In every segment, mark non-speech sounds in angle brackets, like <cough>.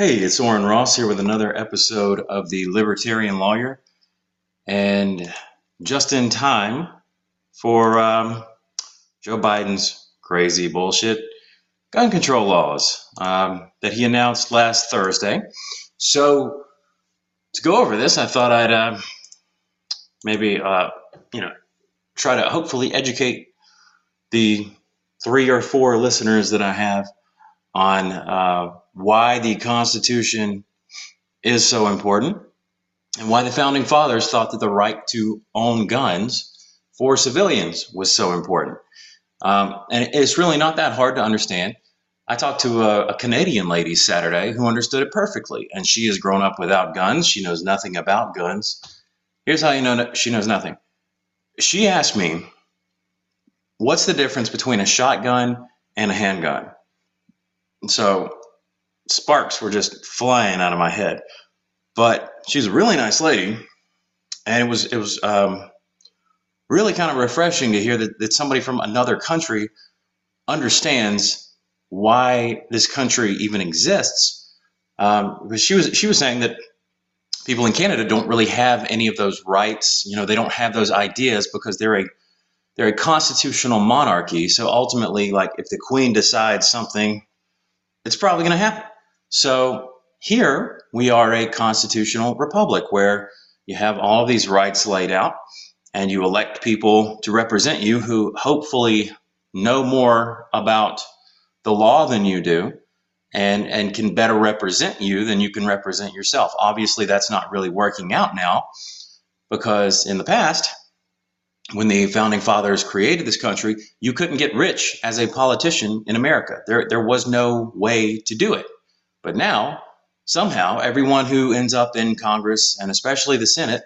Hey, it's Orrin Ross here with another episode of The Libertarian Lawyer. And just in time for um, Joe Biden's crazy bullshit gun control laws um, that he announced last Thursday. So, to go over this, I thought I'd uh, maybe, uh, you know, try to hopefully educate the three or four listeners that I have on uh, why the Constitution is so important and why the founding fathers thought that the right to own guns for civilians was so important. Um, and it's really not that hard to understand. I talked to a, a, Canadian lady Saturday who understood it perfectly, and she has grown up without guns. She knows nothing about guns. Here's how you know she knows nothing. She asked me, What's the difference between a shotgun and a handgun? So sparks were just flying out of my head. But she's a really nice lady, and it was it was um, really kind of refreshing to hear that, that somebody from another country understands why this country even exists. Um, she was she was saying that people in Canada don't really have any of those rights. You know, they don't have those ideas because they're a they're a constitutional monarchy. So ultimately, like if the Queen decides something it's probably going to happen. So here we are a constitutional republic where you have all of these rights laid out and you elect people to represent you who hopefully know more about the law than you do and and can better represent you than you can represent yourself. Obviously that's not really working out now because in the past when the founding fathers created this country, you couldn't get rich as a politician in America. There, there was no way to do it. But now, somehow, everyone who ends up in Congress, and especially the Senate,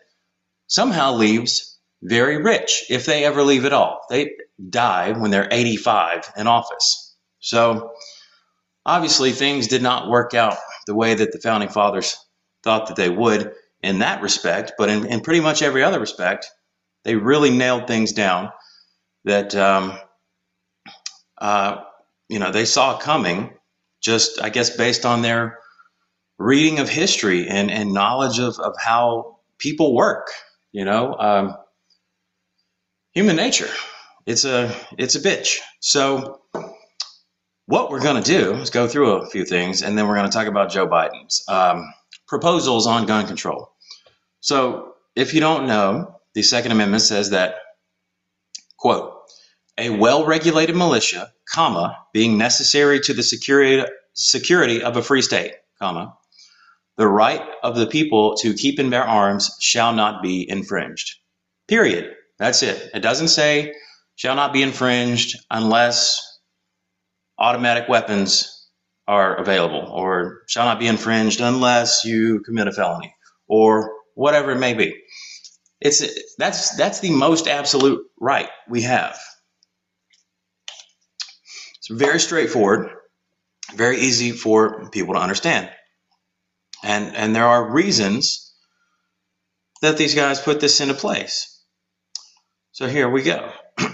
somehow leaves very rich, if they ever leave at all. They die when they're 85 in office. So, obviously, things did not work out the way that the founding fathers thought that they would in that respect, but in, in pretty much every other respect, they really nailed things down that um, uh, you know they saw coming. Just I guess based on their reading of history and and knowledge of of how people work. You know, um, human nature. It's a it's a bitch. So what we're going to do is go through a few things, and then we're going to talk about Joe Biden's um, proposals on gun control. So if you don't know, the Second Amendment says that, quote, a well-regulated militia, comma, being necessary to the security, security of a free state, comma, the right of the people to keep and bear arms shall not be infringed. Period. That's it. It doesn't say shall not be infringed unless automatic weapons are available or shall not be infringed unless you commit a felony or whatever it may be. It's that's that's the most absolute right we have. It's very straightforward, very easy for people to understand. And and there are reasons that these guys put this into place. So here we go. <clears throat>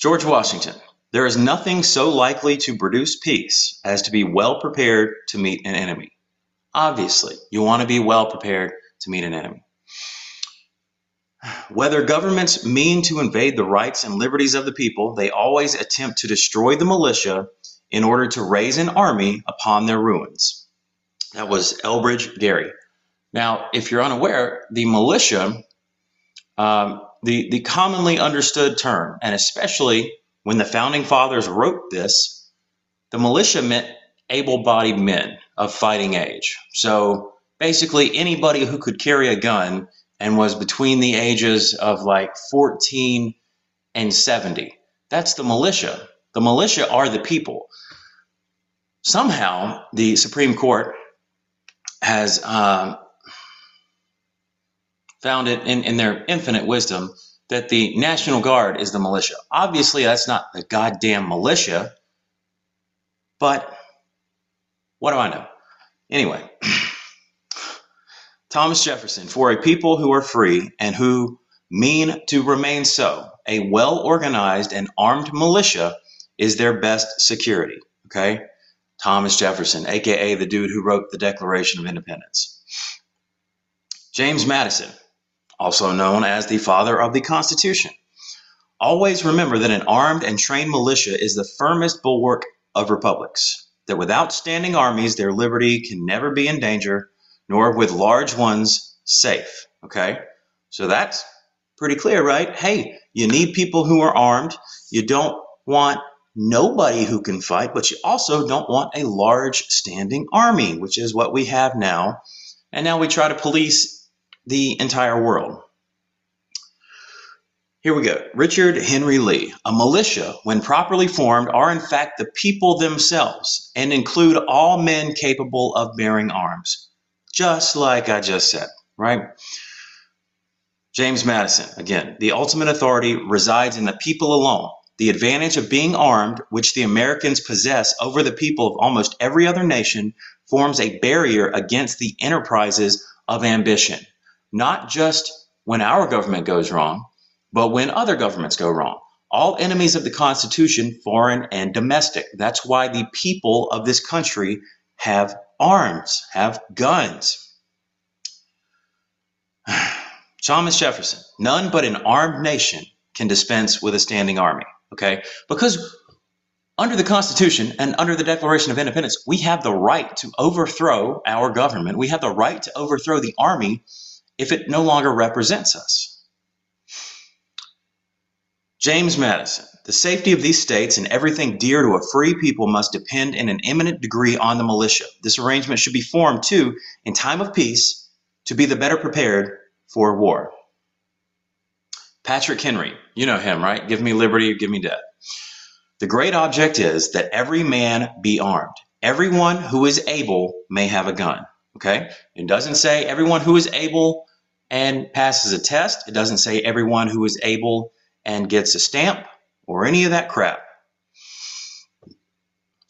George Washington. There is nothing so likely to produce peace as to be well prepared to meet an enemy. Obviously, you want to be well prepared to meet an enemy. Whether governments mean to invade the rights and liberties of the people, they always attempt to destroy the militia in order to raise an army upon their ruins. That was Elbridge Gerry. Now, if you're unaware, the militia, um, the, the commonly understood term, and especially when the founding fathers wrote this, the militia meant able bodied men of fighting age. So basically, anybody who could carry a gun and was between the ages of like 14 and 70. That's the militia. The militia are the people. Somehow, the Supreme Court has um, found it in, in their infinite wisdom that the National Guard is the militia. Obviously, that's not the goddamn militia, but what do I know? Anyway, <clears throat> Thomas Jefferson, for a people who are free and who mean to remain so, a well organized and armed militia is their best security. Okay? Thomas Jefferson, aka the dude who wrote the Declaration of Independence. James Madison, also known as the father of the Constitution. Always remember that an armed and trained militia is the firmest bulwark of republics, that without standing armies, their liberty can never be in danger, nor with large ones safe. Okay? So that's pretty clear, right? Hey, you need people who are armed. You don't want nobody who can fight, but you also don't want a large standing army, which is what we have now. And now we try to police the entire world. Here we go. Richard Henry Lee. A militia, when properly formed, are in fact the people themselves and include all men capable of bearing arms. Just like I just said, right? James Madison, again, the ultimate authority resides in the people alone. The advantage of being armed, which the Americans possess over the people of almost every other nation, forms a barrier against the enterprises of ambition. Not just when our government goes wrong, but when other governments go wrong, all enemies of the Constitution, foreign and domestic. That's why the people of this country have arms, have guns. <sighs> Thomas Jefferson, none but an armed nation can dispense with a standing army. Okay? Because under the Constitution and under the Declaration of Independence, we have the right to overthrow our government. We have the right to overthrow the army if it no longer represents us. James Madison, the safety of these states and everything dear to a free people must depend in an eminent degree on the militia. This arrangement should be formed, too, in time of peace to be the better prepared for war. Patrick Henry, you know him, right? Give me liberty give me death. The great object is that every man be armed. Everyone who is able may have a gun. Okay? It doesn't say everyone who is able and passes a test. It doesn't say everyone who is able and gets a stamp or any of that crap.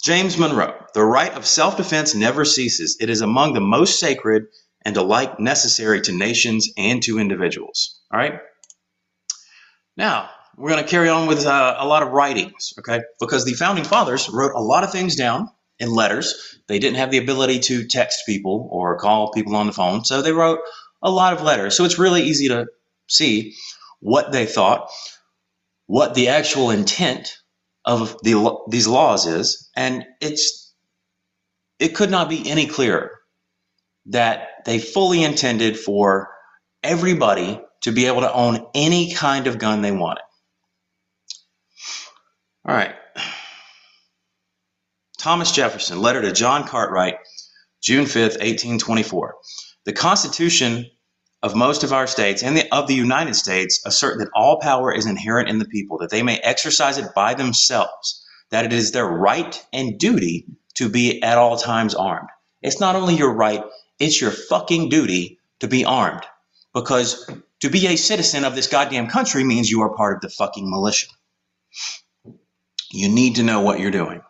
James Monroe, the right of self defense never ceases. It is among the most sacred and alike necessary to nations and to individuals. All right? Now, we're going to carry on with uh, a lot of writings, okay? Because the founding fathers wrote a lot of things down in letters. They didn't have the ability to text people or call people on the phone, so they wrote a lot of letters. So it's really easy to see what they thought what the actual intent of the, these laws is, and it's it could not be any clearer that they fully intended for everybody to be able to own any kind of gun they wanted. All right. Thomas Jefferson, letter to John Cartwright, June 5th, 1824. The Constitution of most of our states and the, of the United States assert that all power is inherent in the people, that they may exercise it by themselves, that it is their right and duty to be at all times armed. It's not only your right, it's your fucking duty to be armed. Because to be a citizen of this goddamn country means you are part of the fucking militia. You need to know what you're doing.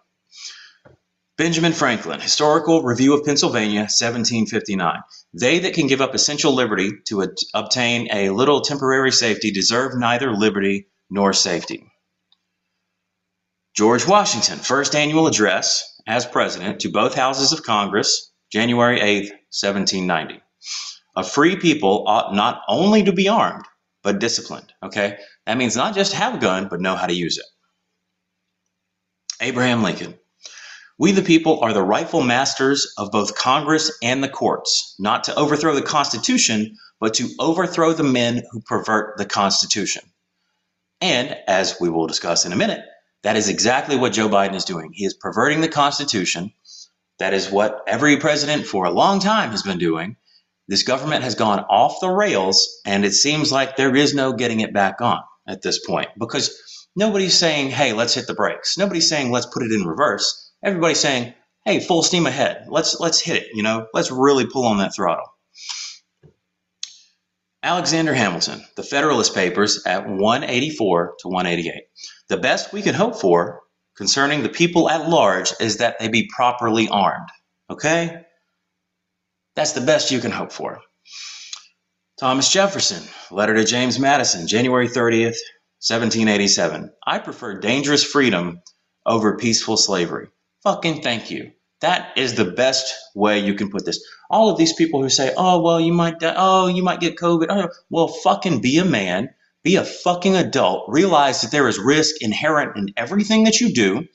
Benjamin Franklin, Historical Review of Pennsylvania, 1759. They that can give up essential liberty to obtain a little temporary safety deserve neither liberty nor safety. George Washington, first annual address as president to both houses of Congress, January 8, 1790. A free people ought not only to be armed, but disciplined. Okay? That means not just have a gun, but know how to use it. Abraham Lincoln, we, the people, are the rightful masters of both Congress and the courts, not to overthrow the Constitution, but to overthrow the men who pervert the Constitution. And, as we will discuss in a minute, that is exactly what Joe Biden is doing. He is perverting the Constitution. That is what every president for a long time has been doing. This government has gone off the rails, and it seems like there is no getting it back on at this point because nobody's saying, hey, let's hit the brakes. Nobody's saying, let's put it in reverse everybody's saying, "Hey, full steam ahead. Let's let's hit it. You know, let's really pull on that throttle." Alexander Hamilton, The Federalist Papers at 184 to 188. The best we can hope for concerning the people at large is that they be properly armed. Okay? That's the best you can hope for. Thomas Jefferson, letter to James Madison, January 30th, 1787. I prefer dangerous freedom over peaceful slavery. Fucking thank you. That is the best way you can put this. All of these people who say, "Oh, well, you might die. Oh, you might get COVID." Oh, well, fucking be a man. Be a fucking adult. Realize that there is risk inherent in everything that you do.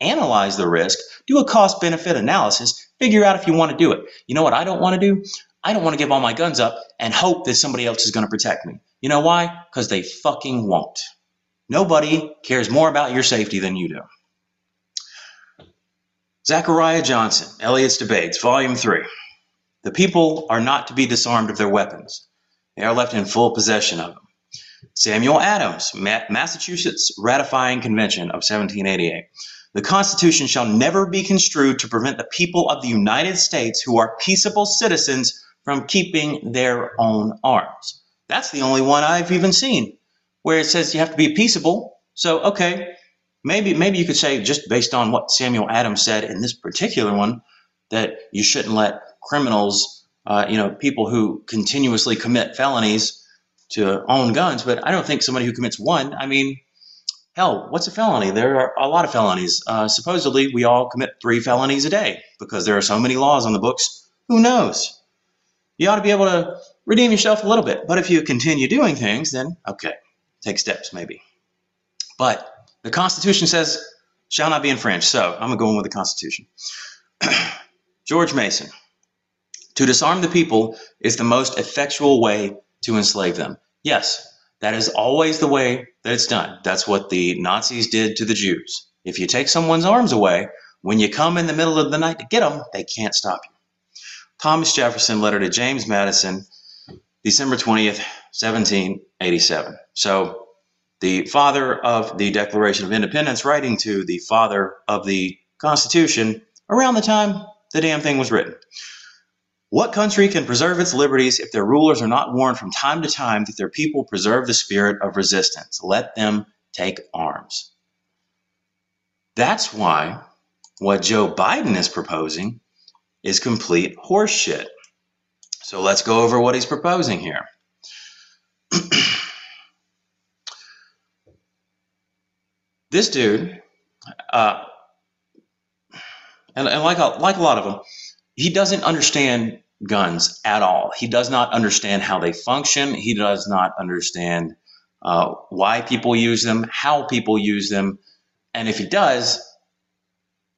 Analyze the risk. Do a cost benefit analysis. Figure out if you want to do it. You know what I don't want to do? I don't want to give all my guns up and hope that somebody else is going to protect me. You know why? Because they fucking won't. Nobody cares more about your safety than you do. Zachariah Johnson, Elliot's Debates, Volume 3. The people are not to be disarmed of their weapons. They are left in full possession of them. Samuel Adams, Massachusetts Ratifying Convention of 1788. The Constitution shall never be construed to prevent the people of the United States who are peaceable citizens from keeping their own arms. That's the only one I've even seen where it says you have to be peaceable. So, okay, maybe maybe you could say just based on what Samuel Adams said in this particular one that you shouldn't let criminals, uh, you know, people who continuously commit felonies to own guns. But I don't think somebody who commits one. I mean, hell, what's a felony? There are a lot of felonies. Uh, supposedly, we all commit three felonies a day because there are so many laws on the books. Who knows? You ought to be able to redeem yourself a little bit. But if you continue doing things, then okay, take steps maybe. But the Constitution says shall not be infringed. So I'm going to go in with the Constitution. <clears throat> George Mason. To disarm the people is the most effectual way to enslave them. Yes, that is always the way that it's done. That's what the Nazis did to the Jews. If you take someone's arms away, when you come in the middle of the night to get them, they can't stop you. Thomas Jefferson, letter to James Madison, December 20th, 1787. So the father of the Declaration of Independence writing to the father of the Constitution around the time the damn thing was written. What country can preserve its liberties if their rulers are not warned from time to time that their people preserve the spirit of resistance? Let them take arms. That's why what Joe Biden is proposing is complete horseshit. So let's go over what he's proposing here. <clears throat> this dude, uh, and, and like a, like a lot of them, he doesn't understand guns at all. He does not understand how they function. He does not understand uh, why people use them, how people use them, and if he does,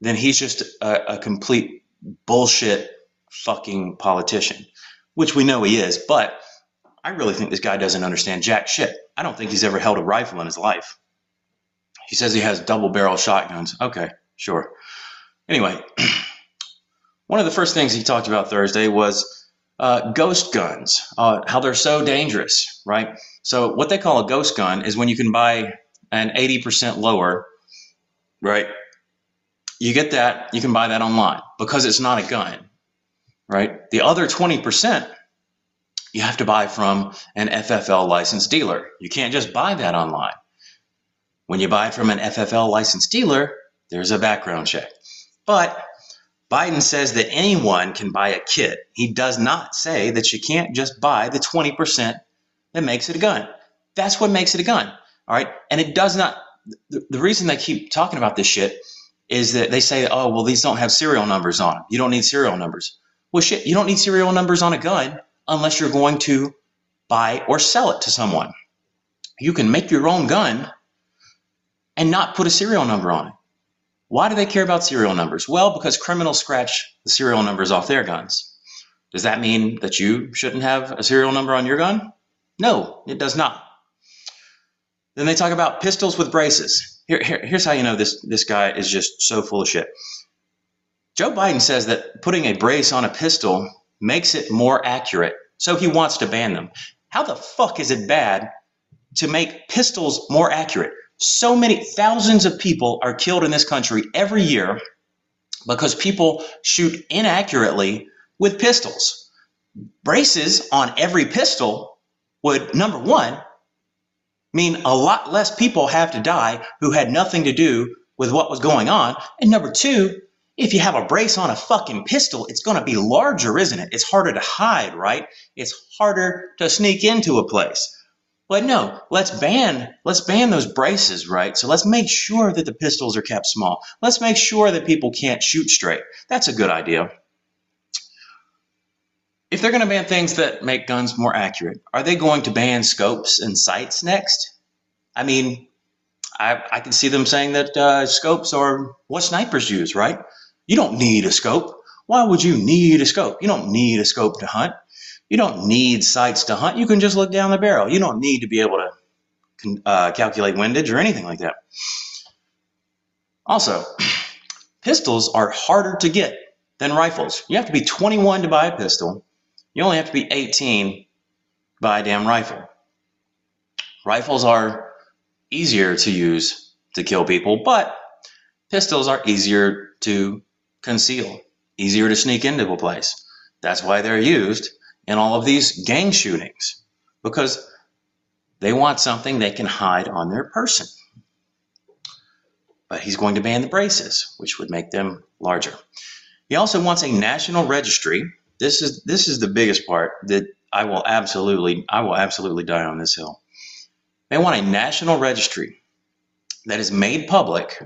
then he's just a, a complete bullshit fucking politician, which we know he is. But I really think this guy doesn't understand jack shit. I don't think he's ever held a rifle in his life. He says he has double barrel shotguns. Okay, sure. Anyway, <clears throat> one of the first things he talked about Thursday was uh, ghost guns, uh, how they're so dangerous, right? So, what they call a ghost gun is when you can buy an 80% lower, right? You get that, you can buy that online because it's not a gun, right? The other 20%, you have to buy from an FFL licensed dealer. You can't just buy that online. When you buy from an FFL licensed dealer, there's a background check. But Biden says that anyone can buy a kit. He does not say that you can't just buy the 20% that makes it a gun. That's what makes it a gun. All right. And it does not, the, the reason they keep talking about this shit is that they say, oh, well, these don't have serial numbers on them. You don't need serial numbers. Well, shit, you don't need serial numbers on a gun unless you're going to buy or sell it to someone. You can make your own gun and not put a serial number on it. Why do they care about serial numbers? Well, because criminals scratch the serial numbers off their guns. Does that mean that you shouldn't have a serial number on your gun? No, it does not. Then they talk about pistols with braces. Here, here, here's how you know this, this guy is just so full of shit. Joe Biden says that putting a brace on a pistol makes it more accurate, so he wants to ban them. How the fuck is it bad to make pistols more accurate? So many thousands of people are killed in this country every year because people shoot inaccurately with pistols. Braces on every pistol would, number one, mean a lot less people have to die who had nothing to do with what was going on. And number two, if you have a brace on a fucking pistol, it's going to be larger, isn't it? It's harder to hide, right? It's harder to sneak into a place. But no, let's ban let's ban those braces, right? So let's make sure that the pistols are kept small. Let's make sure that people can't shoot straight. That's a good idea. If they're going to ban things that make guns more accurate, are they going to ban scopes and sights next? I mean, I, I can see them saying that uh, scopes are what snipers use, right? You don't need a scope. Why would you need a scope? You don't need a scope to hunt. You don't need sights to hunt. You can just look down the barrel. You don't need to be able to uh, calculate windage or anything like that. Also, <clears throat> pistols are harder to get than rifles. You have to be 21 to buy a pistol. You only have to be 18 to buy a damn rifle. Rifles are easier to use to kill people, but pistols are easier to conceal, easier to sneak into a place. That's why they're used in all of these gang shootings because they want something they can hide on their person. But he's going to ban the braces, which would make them larger. He also wants a national registry. This is this is the biggest part that I will absolutely I will absolutely die on this hill. They want a national registry that is made public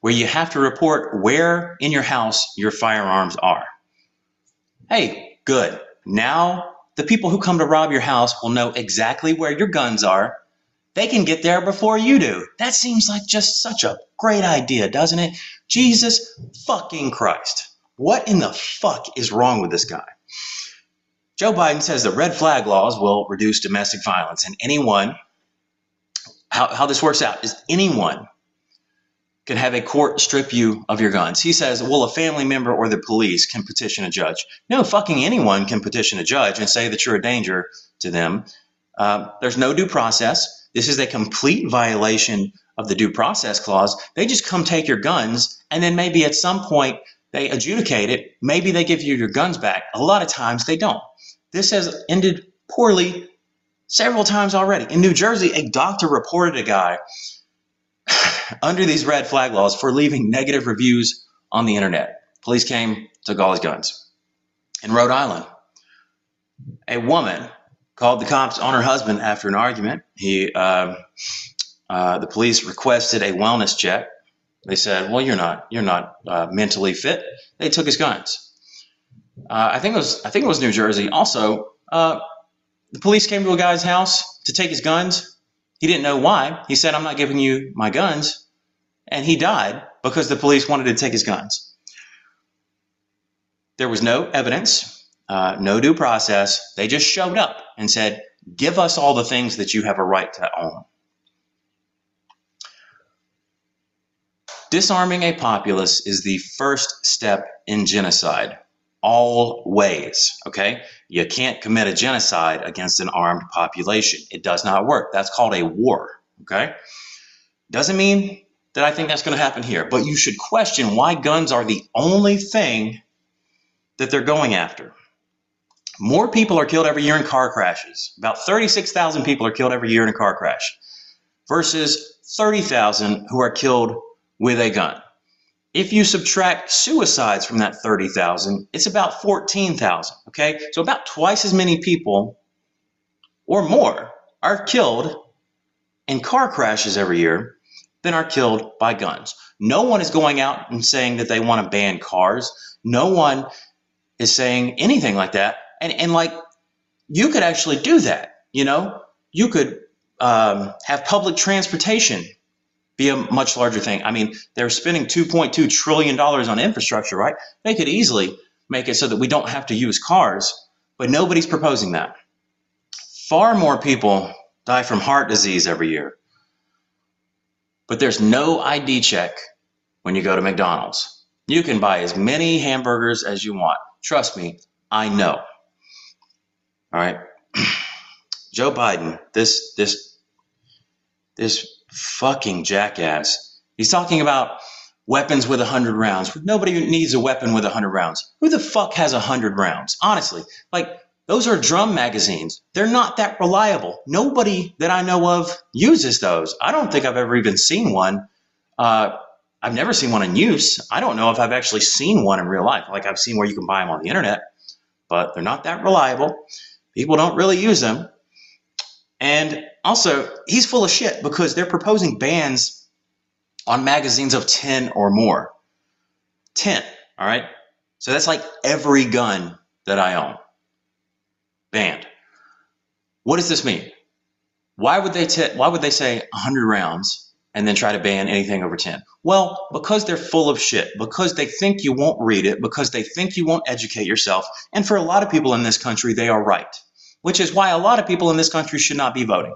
where you have to report where in your house your firearms are. Hey, good. Now the people who come to rob your house will know exactly where your guns are. They can get there before you do. That seems like just such a great idea, doesn't it? Jesus fucking Christ. What in the fuck is wrong with this guy? Joe Biden says the red flag laws will reduce domestic violence, and anyone, how, how this works out is anyone can have a court strip you of your guns. He says, well, a family member or the police can petition a judge. No, fucking anyone can petition a judge and say that you're a danger to them. Uh, there's no due process. This is a complete violation of the due process clause. They just come take your guns and then maybe at some point they adjudicate it. Maybe they give you your guns back. A lot of times they don't. This has ended poorly several times already. In New Jersey, a doctor reported a guy under these red flag laws for leaving negative reviews on the internet. Police came, took all his guns. In Rhode Island, a woman called the cops on her husband after an argument. He, uh, uh, the police requested a wellness check. They said, "Well, you're not, you're not uh, mentally fit." They took his guns. Uh, I think it was, I think it was New Jersey. Also, uh, the police came to a guy's house to take his guns. He didn't know why. He said, I'm not giving you my guns. And he died because the police wanted to take his guns. There was no evidence, uh, no due process. They just showed up and said, Give us all the things that you have a right to own. Disarming a populace is the first step in genocide always. Okay? You can't commit a genocide against an armed population. It does not work. That's called a war. Okay? Doesn't mean that I think that's going to happen here, but you should question why guns are the only thing that they're going after. More people are killed every year in car crashes. About 36,000 people are killed every year in a car crash versus 30,000 who are killed with a gun. If you subtract suicides from that 30,000, it's about 14,000. Okay. So about twice as many people or more are killed in car crashes every year than are killed by guns. No one is going out and saying that they want to ban cars. No one is saying anything like that. And, and like, you could actually do that. You know, you could um, have public transportation be a much larger thing. I mean, they're spending $2.2 trillion on infrastructure, right? They could easily make it so that we don't have to use cars, but nobody's proposing that. Far more people die from heart disease every year. But there's no ID check when you go to McDonald's. You can buy as many hamburgers as you want. Trust me, I know. All right. <clears throat> Joe Biden, this this this fucking jackass. He's talking about weapons with 100 rounds. Nobody needs a weapon with 100 rounds. Who the fuck has 100 rounds? Honestly, like those are drum magazines. They're not that reliable. Nobody that I know of uses those. I don't think I've ever even seen one. Uh, I've never seen one in use. I don't know if I've actually seen one in real life. Like I've seen where you can buy them on the internet, but they're not that reliable. People don't really use them. And Also, he's full of shit because they're proposing bans on magazines of 10 or more. 10, all right? So that's like every gun that I own. Banned. What does this mean? Why would they t- why would they say 100 rounds and then try to ban anything over 10? Well, because they're full of shit, because they think you won't read it, because they think you won't educate yourself. And for a lot of people in this country, they are right, which is why a lot of people in this country should not be voting.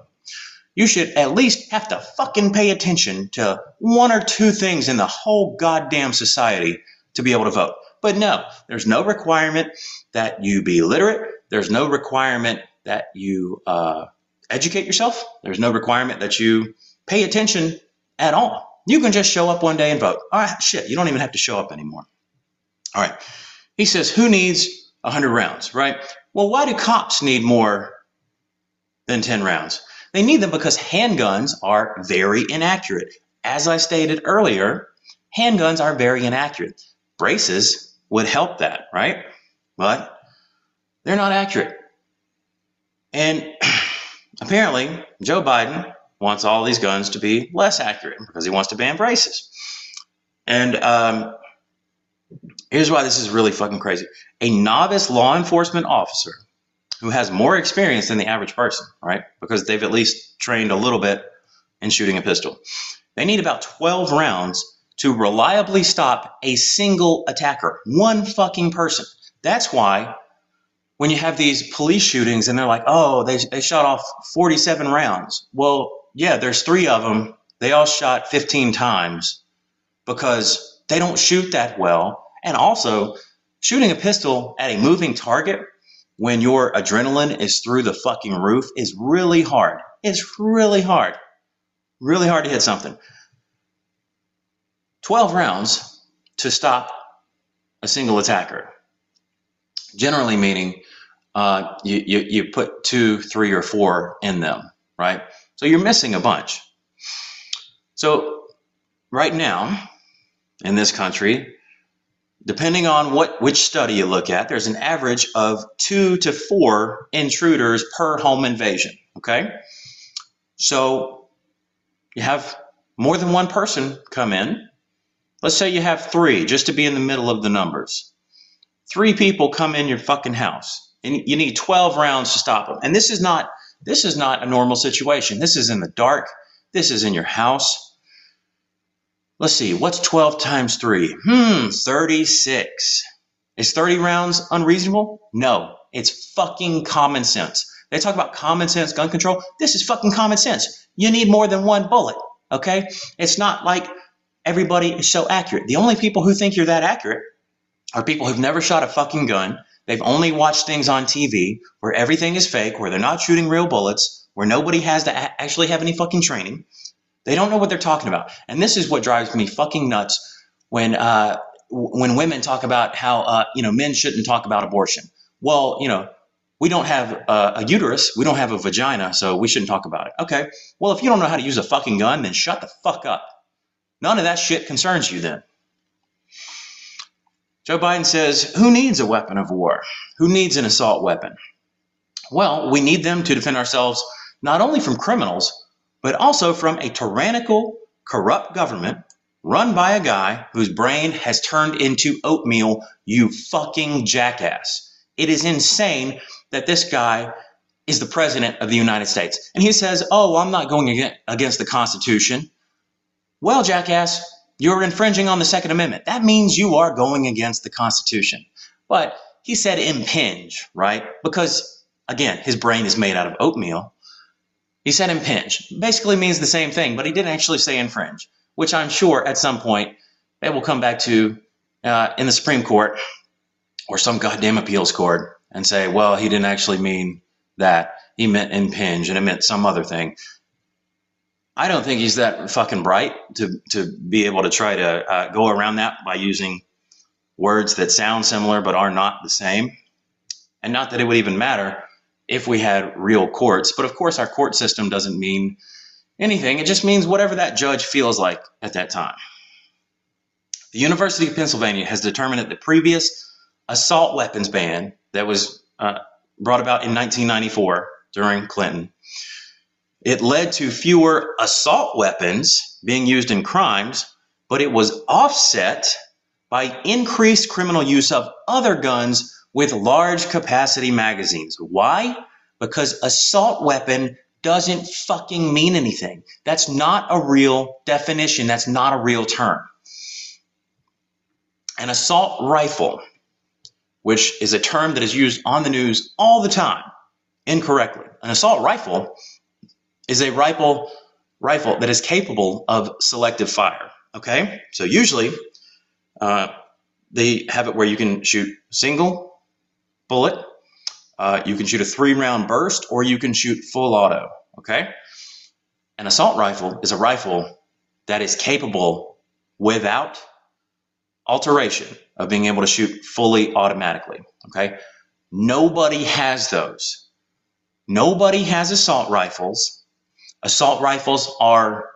You should at least have to fucking pay attention to one or two things in the whole goddamn society to be able to vote. But no, there's no requirement that you be literate. There's no requirement that you uh, educate yourself. There's no requirement that you pay attention at all. You can just show up one day and vote. All right, shit, you don't even have to show up anymore. All right. He says, who needs 100 rounds, right? Well, why do cops need more than 10 rounds? They need them because handguns are very inaccurate. As I stated earlier, handguns are very inaccurate. Braces would help that, right? But they're not accurate. And <clears throat> apparently, Joe Biden wants all these guns to be less accurate because he wants to ban braces. And um, here's why this is really fucking crazy. A novice law enforcement officer who has more experience than the average person, right? Because they've at least trained a little bit in shooting a pistol. They need about 12 rounds to reliably stop a single attacker, one fucking person. That's why when you have these police shootings and they're like, oh, they, they shot off 47 rounds. Well, yeah, there's three of them. They all shot 15 times because they don't shoot that well. And also, shooting a pistol at a moving target when your adrenaline is through the fucking roof is really hard. It's really hard. Really hard to hit something. 12 rounds to stop a single attacker. Generally meaning uh, you, you, you put two, three, or four in them, right? So you're missing a bunch. So right now in this country, depending on what which study you look at, there's an average of two to four intruders per home invasion. Okay, so you have more than one person come in. Let's say you have three, just to be in the middle of the numbers. Three people come in your fucking house, and you need 12 rounds to stop them. And this is not this is not a normal situation. This is in the dark. This is in your house. Let's see, what's 12 times 3? Hmm, 36. Is 30 rounds unreasonable? No, it's fucking common sense. They talk about common sense gun control. This is fucking common sense. You need more than one bullet, okay? It's not like everybody is so accurate. The only people who think you're that accurate are people who've never shot a fucking gun. They've only watched things on TV where everything is fake, where they're not shooting real bullets, where nobody has to actually have any fucking training. They don't know what they're talking about. And this is what drives me fucking nuts when uh, when women talk about how uh, you know men shouldn't talk about abortion. Well, you know, we don't have a, a, uterus, we don't have a vagina, so we shouldn't talk about it. Okay. Well, if you don't know how to use a fucking gun, then shut the fuck up. None of that shit concerns you then. Joe Biden says, Who needs a weapon of war? Who needs an assault weapon? Well, we need them to defend ourselves not only from criminals, but also from a tyrannical, corrupt government run by a guy whose brain has turned into oatmeal, you fucking jackass. It is insane that this guy is the president of the United States. And he says, Oh, I'm not going against the Constitution. Well, jackass, you're infringing on the Second Amendment. That means you are going against the Constitution. But he said impinge, right? Because, again, his brain is made out of oatmeal. He said impinge. Basically means the same thing, but he didn't actually say infringe, which I'm sure at some point they will come back to uh, in the Supreme Court or some goddamn appeals court and say, well, he didn't actually mean that. He meant impinge and it meant some other thing. I don't think he's that fucking bright to, to be able to try to uh, go around that by using words that sound similar but are not the same. And not that it would even matter if we had real courts. But of course, our court system doesn't mean anything. It just means whatever that judge feels like at that time. The University of Pennsylvania has determined that the previous assault weapons ban that was uh, brought about in 1994 during Clinton It led to fewer assault weapons being used in crimes, but it was offset by increased criminal use of other guns with large capacity magazines. Why? Because assault weapon doesn't fucking mean anything. That's not a real definition. That's not a real term. An assault rifle, which is a term that is used on the news all the time incorrectly. An assault rifle is a rifle rifle that is capable of selective fire. Okay, so usually uh, they have it where you can shoot single bullet, uh, you can shoot a three round burst, or you can shoot full auto. Okay, an assault rifle is a rifle that is capable without alteration of being able to shoot fully automatically. Okay, nobody has those. Nobody has assault rifles. Assault rifles are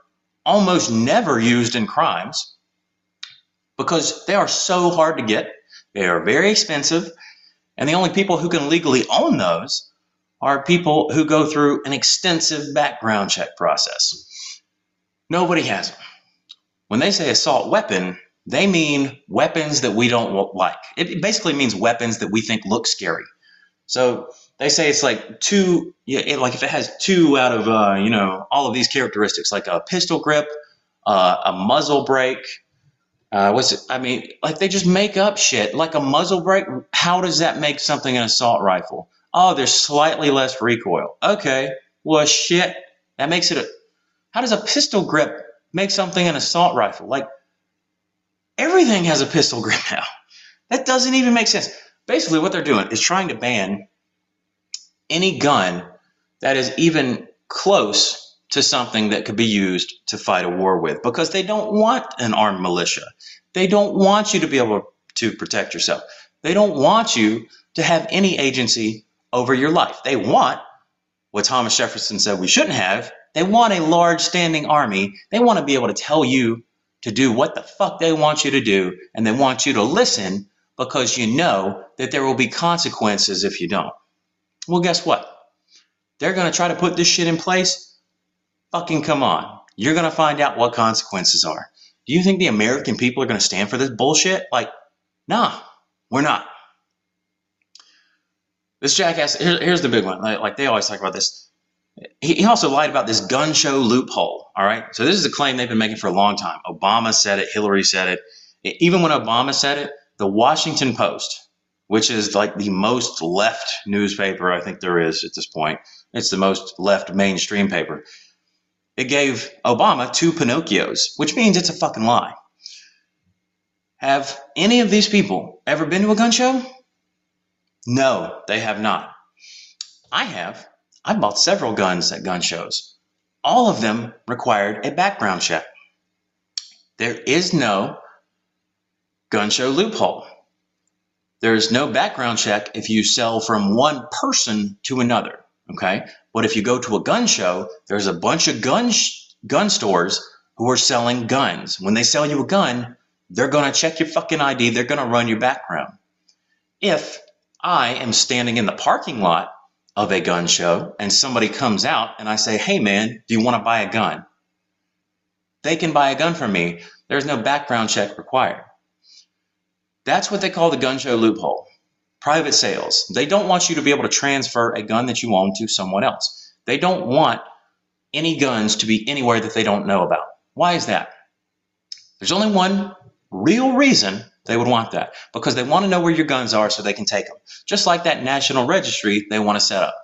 almost never used in crimes because they are so hard to get. They are very expensive. And the only people who can legally own those are people who go through an extensive background check process. Nobody has them. When they say assault weapon, they mean weapons that we don't like. It basically means weapons that we think look scary. So they say it's like two, yeah, it, like if it has two out of uh, you know all of these characteristics, like a pistol grip, uh, a muzzle brake. Uh, what's it? I mean, like they just make up shit. Like a muzzle brake. How does that make something an assault rifle? Oh, there's slightly less recoil. Okay, well, shit, that makes it a. How does a pistol grip make something an assault rifle? Like everything has a pistol <laughs> grip now. That doesn't even make sense. Basically, what they're doing is trying to ban any gun that is even close to something that could be used to fight a war with because they don't want an armed militia. They don't want you to be able to protect yourself. They don't want you to have any agency over your life. They want what Thomas Jefferson said we shouldn't have. They want a large standing army. They want to be able to tell you to do what the fuck they want you to do, and they want you to listen because you know that there will be consequences if you don't. Well, guess what? They're going to try to put this shit in place. Fucking come on. You're going to find out what consequences are. Do you think the American people are going to stand for this bullshit? Like, nah, we're not. This jackass, here, here's the big one. Like, they always talk about this. He, he also lied about this gun show loophole. All right. So, this is a claim they've been making for a long time. Obama said it, Hillary said it. Even when Obama said it, the Washington Post, which is like the most left newspaper I think there is at this point. It's the most left mainstream paper. It gave Obama two Pinocchios, which means it's a fucking lie. Have any of these people ever been to a gun show? No, they have not. I have. I bought several guns at gun shows. All of them required a background check. There is no gun show loophole. There's no background check if you sell from one person to another. Okay. But if you go to a gun show, there's a bunch of gun, sh- gun stores who are selling guns. When they sell you a gun, they're going to check your fucking ID. They're going to run your background. If I am standing in the parking lot of a gun show and somebody comes out and I say, Hey man, do you want to buy a gun? They can buy a gun from me. There's no background check required. That's what they call the gun show loophole. Private sales. They don't want you to be able to transfer a gun that you own to someone else. They don't want any guns to be anywhere that they don't know about. Why is that? There's only one real reason they would want that because they want to know where your guns are so they can take them. Just like that national registry they want to set up.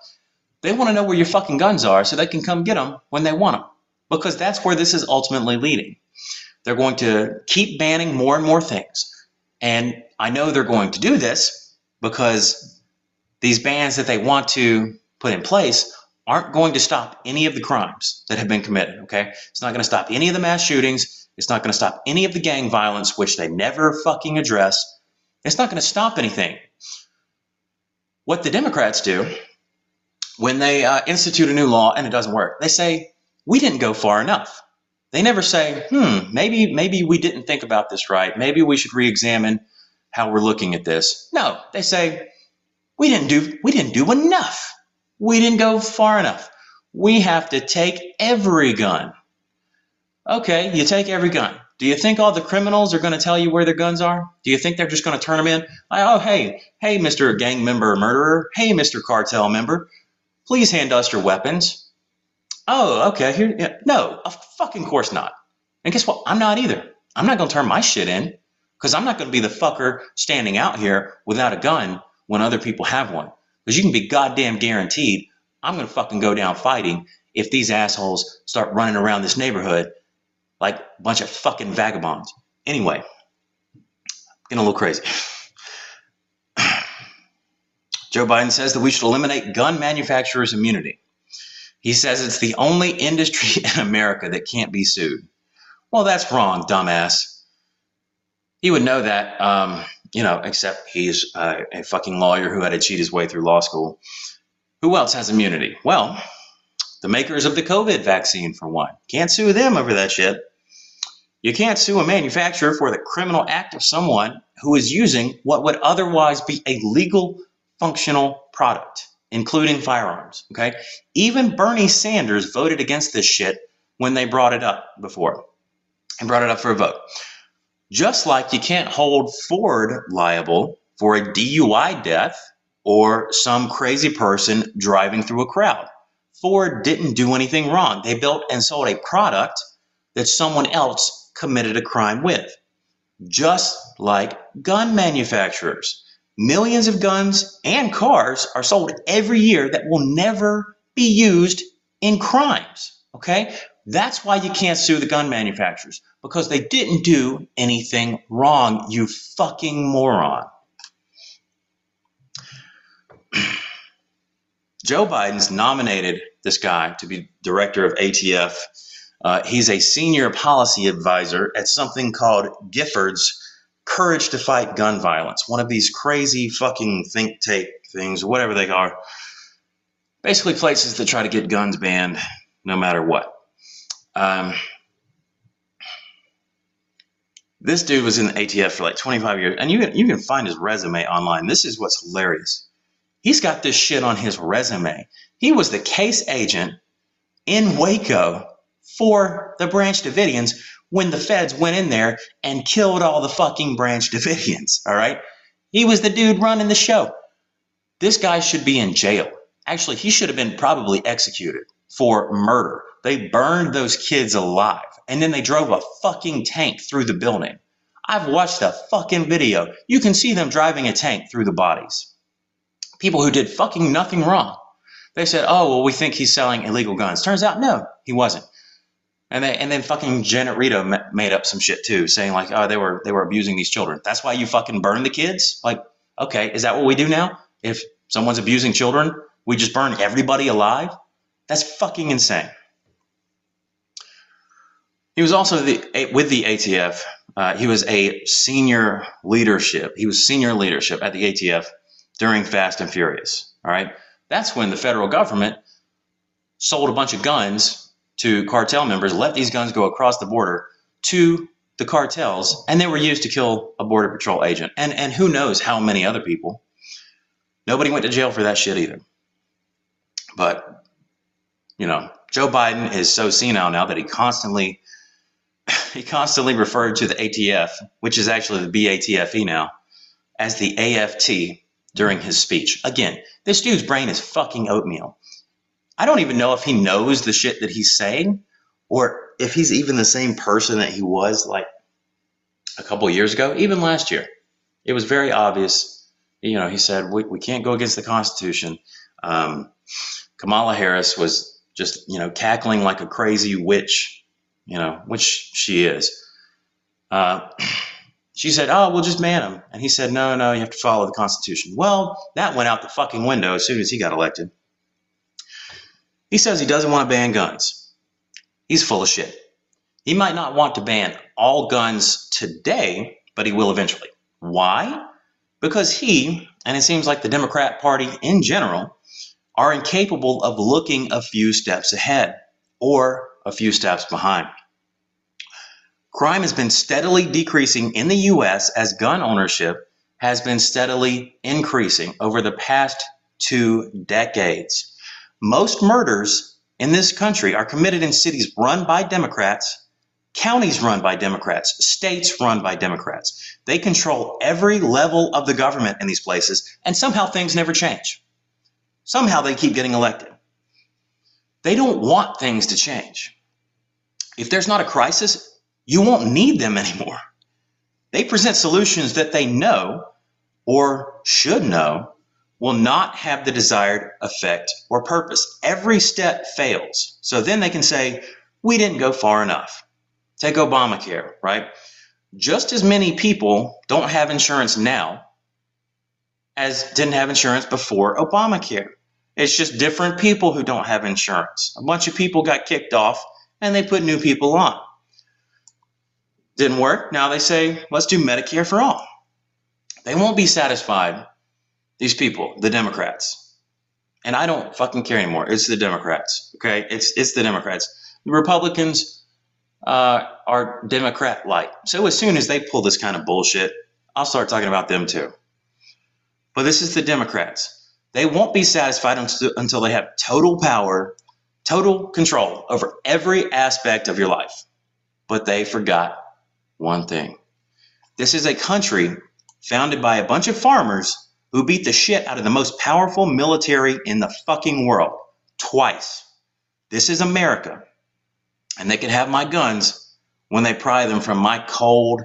They want to know where your fucking guns are so they can come get them when they want them because that's where this is ultimately leading. They're going to keep banning more and more things. And I know they're going to do this because these bans that they want to put in place aren't going to stop any of the crimes that have been committed. Okay. It's not going to stop any of the mass shootings. It's not going to stop any of the gang violence, which they never fucking address. It's not going to stop anything. What the Democrats do when they uh, institute a new law and it doesn't work, they say, we didn't go far enough. They never say, hmm, maybe, maybe we didn't think about this right. Maybe we should re-examine how we're looking at this. No, they say, we didn't do, we didn't do enough. We didn't go far enough. we have to take every gun. Okay, you take every gun. Do you think all the criminals are going to tell you where their guns are? Do you think they're just going to turn them in? Oh, hey, hey, Mr. Gang member murderer. Hey, Mr. Cartel member. Please hand us your weapons. Oh, okay. Here, yeah. no, of fucking course not. And guess what? I'm not either. I'm not going to turn my shit in because I'm not going to be the fucker standing out here without a gun when other people have one. Because you can be goddamn guaranteed I'm going to fucking go down fighting if these assholes start running around this neighborhood like a bunch of fucking vagabonds. Anyway, getting a little crazy. <sighs> Joe Biden says that we should eliminate gun manufacturers' immunity. He says it's the only industry <laughs> in America that can't be sued. Well, that's wrong, dumbass. He would know that, um, you know, except he's uh, a fucking lawyer who had to cheat his way through law school. Who else has immunity? Well, the makers of the COVID vaccine, for one. Can't sue them over that shit. You can't sue a manufacturer for the criminal act of someone who is using what would otherwise be a legal functional product, including firearms. Okay. Even Bernie Sanders voted against this shit when they brought it up before and brought it up for a vote. Just like you can't hold Ford liable for a DUI death or some crazy person driving through a crowd. Ford didn't do anything wrong. They built and sold a product that someone else committed a crime with. Just like gun manufacturers. Millions of guns and cars are sold every year that will never be used in crimes. Okay? That's why you can't sue the gun manufacturers because they didn't do anything wrong, you fucking moron. <clears throat> Joe Biden's nominated this guy to be director of ATF. Uh, he's a senior policy advisor at something called Giffords Courage to Fight Gun Violence, one of these crazy fucking think tank things, whatever they are. Basically, places that try to get guns banned no matter what. Um, this dude was in the ATF for like 25 years, and you can, you can find his resume online. This is what's hilarious. He's got this shit on his resume. He was the case agent in Waco for the Branch Davidians when the feds went in there and killed all the fucking Branch Davidians. All right. He was the dude running the show. This guy should be in jail. Actually, he should have been probably executed for murder. They burned those kids alive and then they drove a fucking tank through the building. I've watched a fucking video. You can see them driving a tank through the bodies people who did fucking nothing wrong. They said, "Oh, well, we think he's selling illegal guns." Turns out, no, he wasn't. And they, and then fucking Janet Reno made up some shit too, saying like, "Oh, they were they were abusing these children." That's why you fucking burn the kids. Like, okay, is that what we do now? If someone's abusing children, we just burn everybody alive? That's fucking insane. He was also the, with the ATF. Uh, he was a senior leadership. He was senior leadership at the ATF during Fast and Furious. All right. That's when the federal government sold a bunch of guns to cartel members, let these guns go across the border to the cartels, and they were used to kill a border patrol agent. And and who knows how many other people. Nobody went to jail for that shit either. But you know, Joe Biden is so senile now that he constantly <laughs> he constantly referred to the ATF, which is actually the BATFE now, as the AFT, during his speech. Again, this dude's brain is fucking oatmeal. I don't even know if he knows the shit that he's saying or if he's even the same person that he was like a couple years ago, even last year. It was very obvious. You know, he said, we, we can't go against the Constitution. Um, Kamala Harris was just, you know, cackling like a crazy witch, you know, which she is. Uh, <clears throat> she said, "Oh, we'll just man him," and he said, "No, no, you have to follow the Constitution." Well, that went out the fucking window as soon as he got elected. He says he doesn't want to ban guns. He's full of shit. He might not want to ban all guns today, but he will eventually. Why? Because he, and it seems like the Democrat Party in general, are incapable of looking a few steps ahead or a few steps behind. Crime has been steadily decreasing in the US as gun ownership has been steadily increasing over the past two decades. Most murders in this country are committed in cities run by Democrats, counties run by Democrats, states run by Democrats. They control every level of the government in these places, and somehow things never change. Somehow they keep getting elected. They don't want things to change. If there's not a crisis, you won't need them <laughs> anymore. They present solutions that they know or should know will not have the desired effect or purpose. Every step fails. So then they can say, we didn't go far enough. Take Obamacare, right? Just as many people don't have insurance now as didn't have insurance before Obamacare. It's just different people who don't have insurance. A bunch of people got kicked off and they put new people on. Didn't work. Now they say, let's do Medicare for all. They won't be satisfied, these people, the Democrats. And I don't fucking care anymore. It's the Democrats. Okay? It's it's the Democrats. The Republicans uh, are Democrat light. So as soon as they pull this kind of bullshit, I'll start talking about them too. But this is the Democrats. They won't be satisfied until, they have total power, total control over every aspect of your life. But they forgot one thing. This is a country founded by a bunch of farmers who beat the shit out of the most powerful military in the fucking world twice. This is America. And they can have my guns when they pry them from my cold,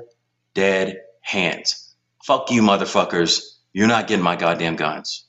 dead hands. Fuck you, motherfuckers. You're not getting my goddamn guns.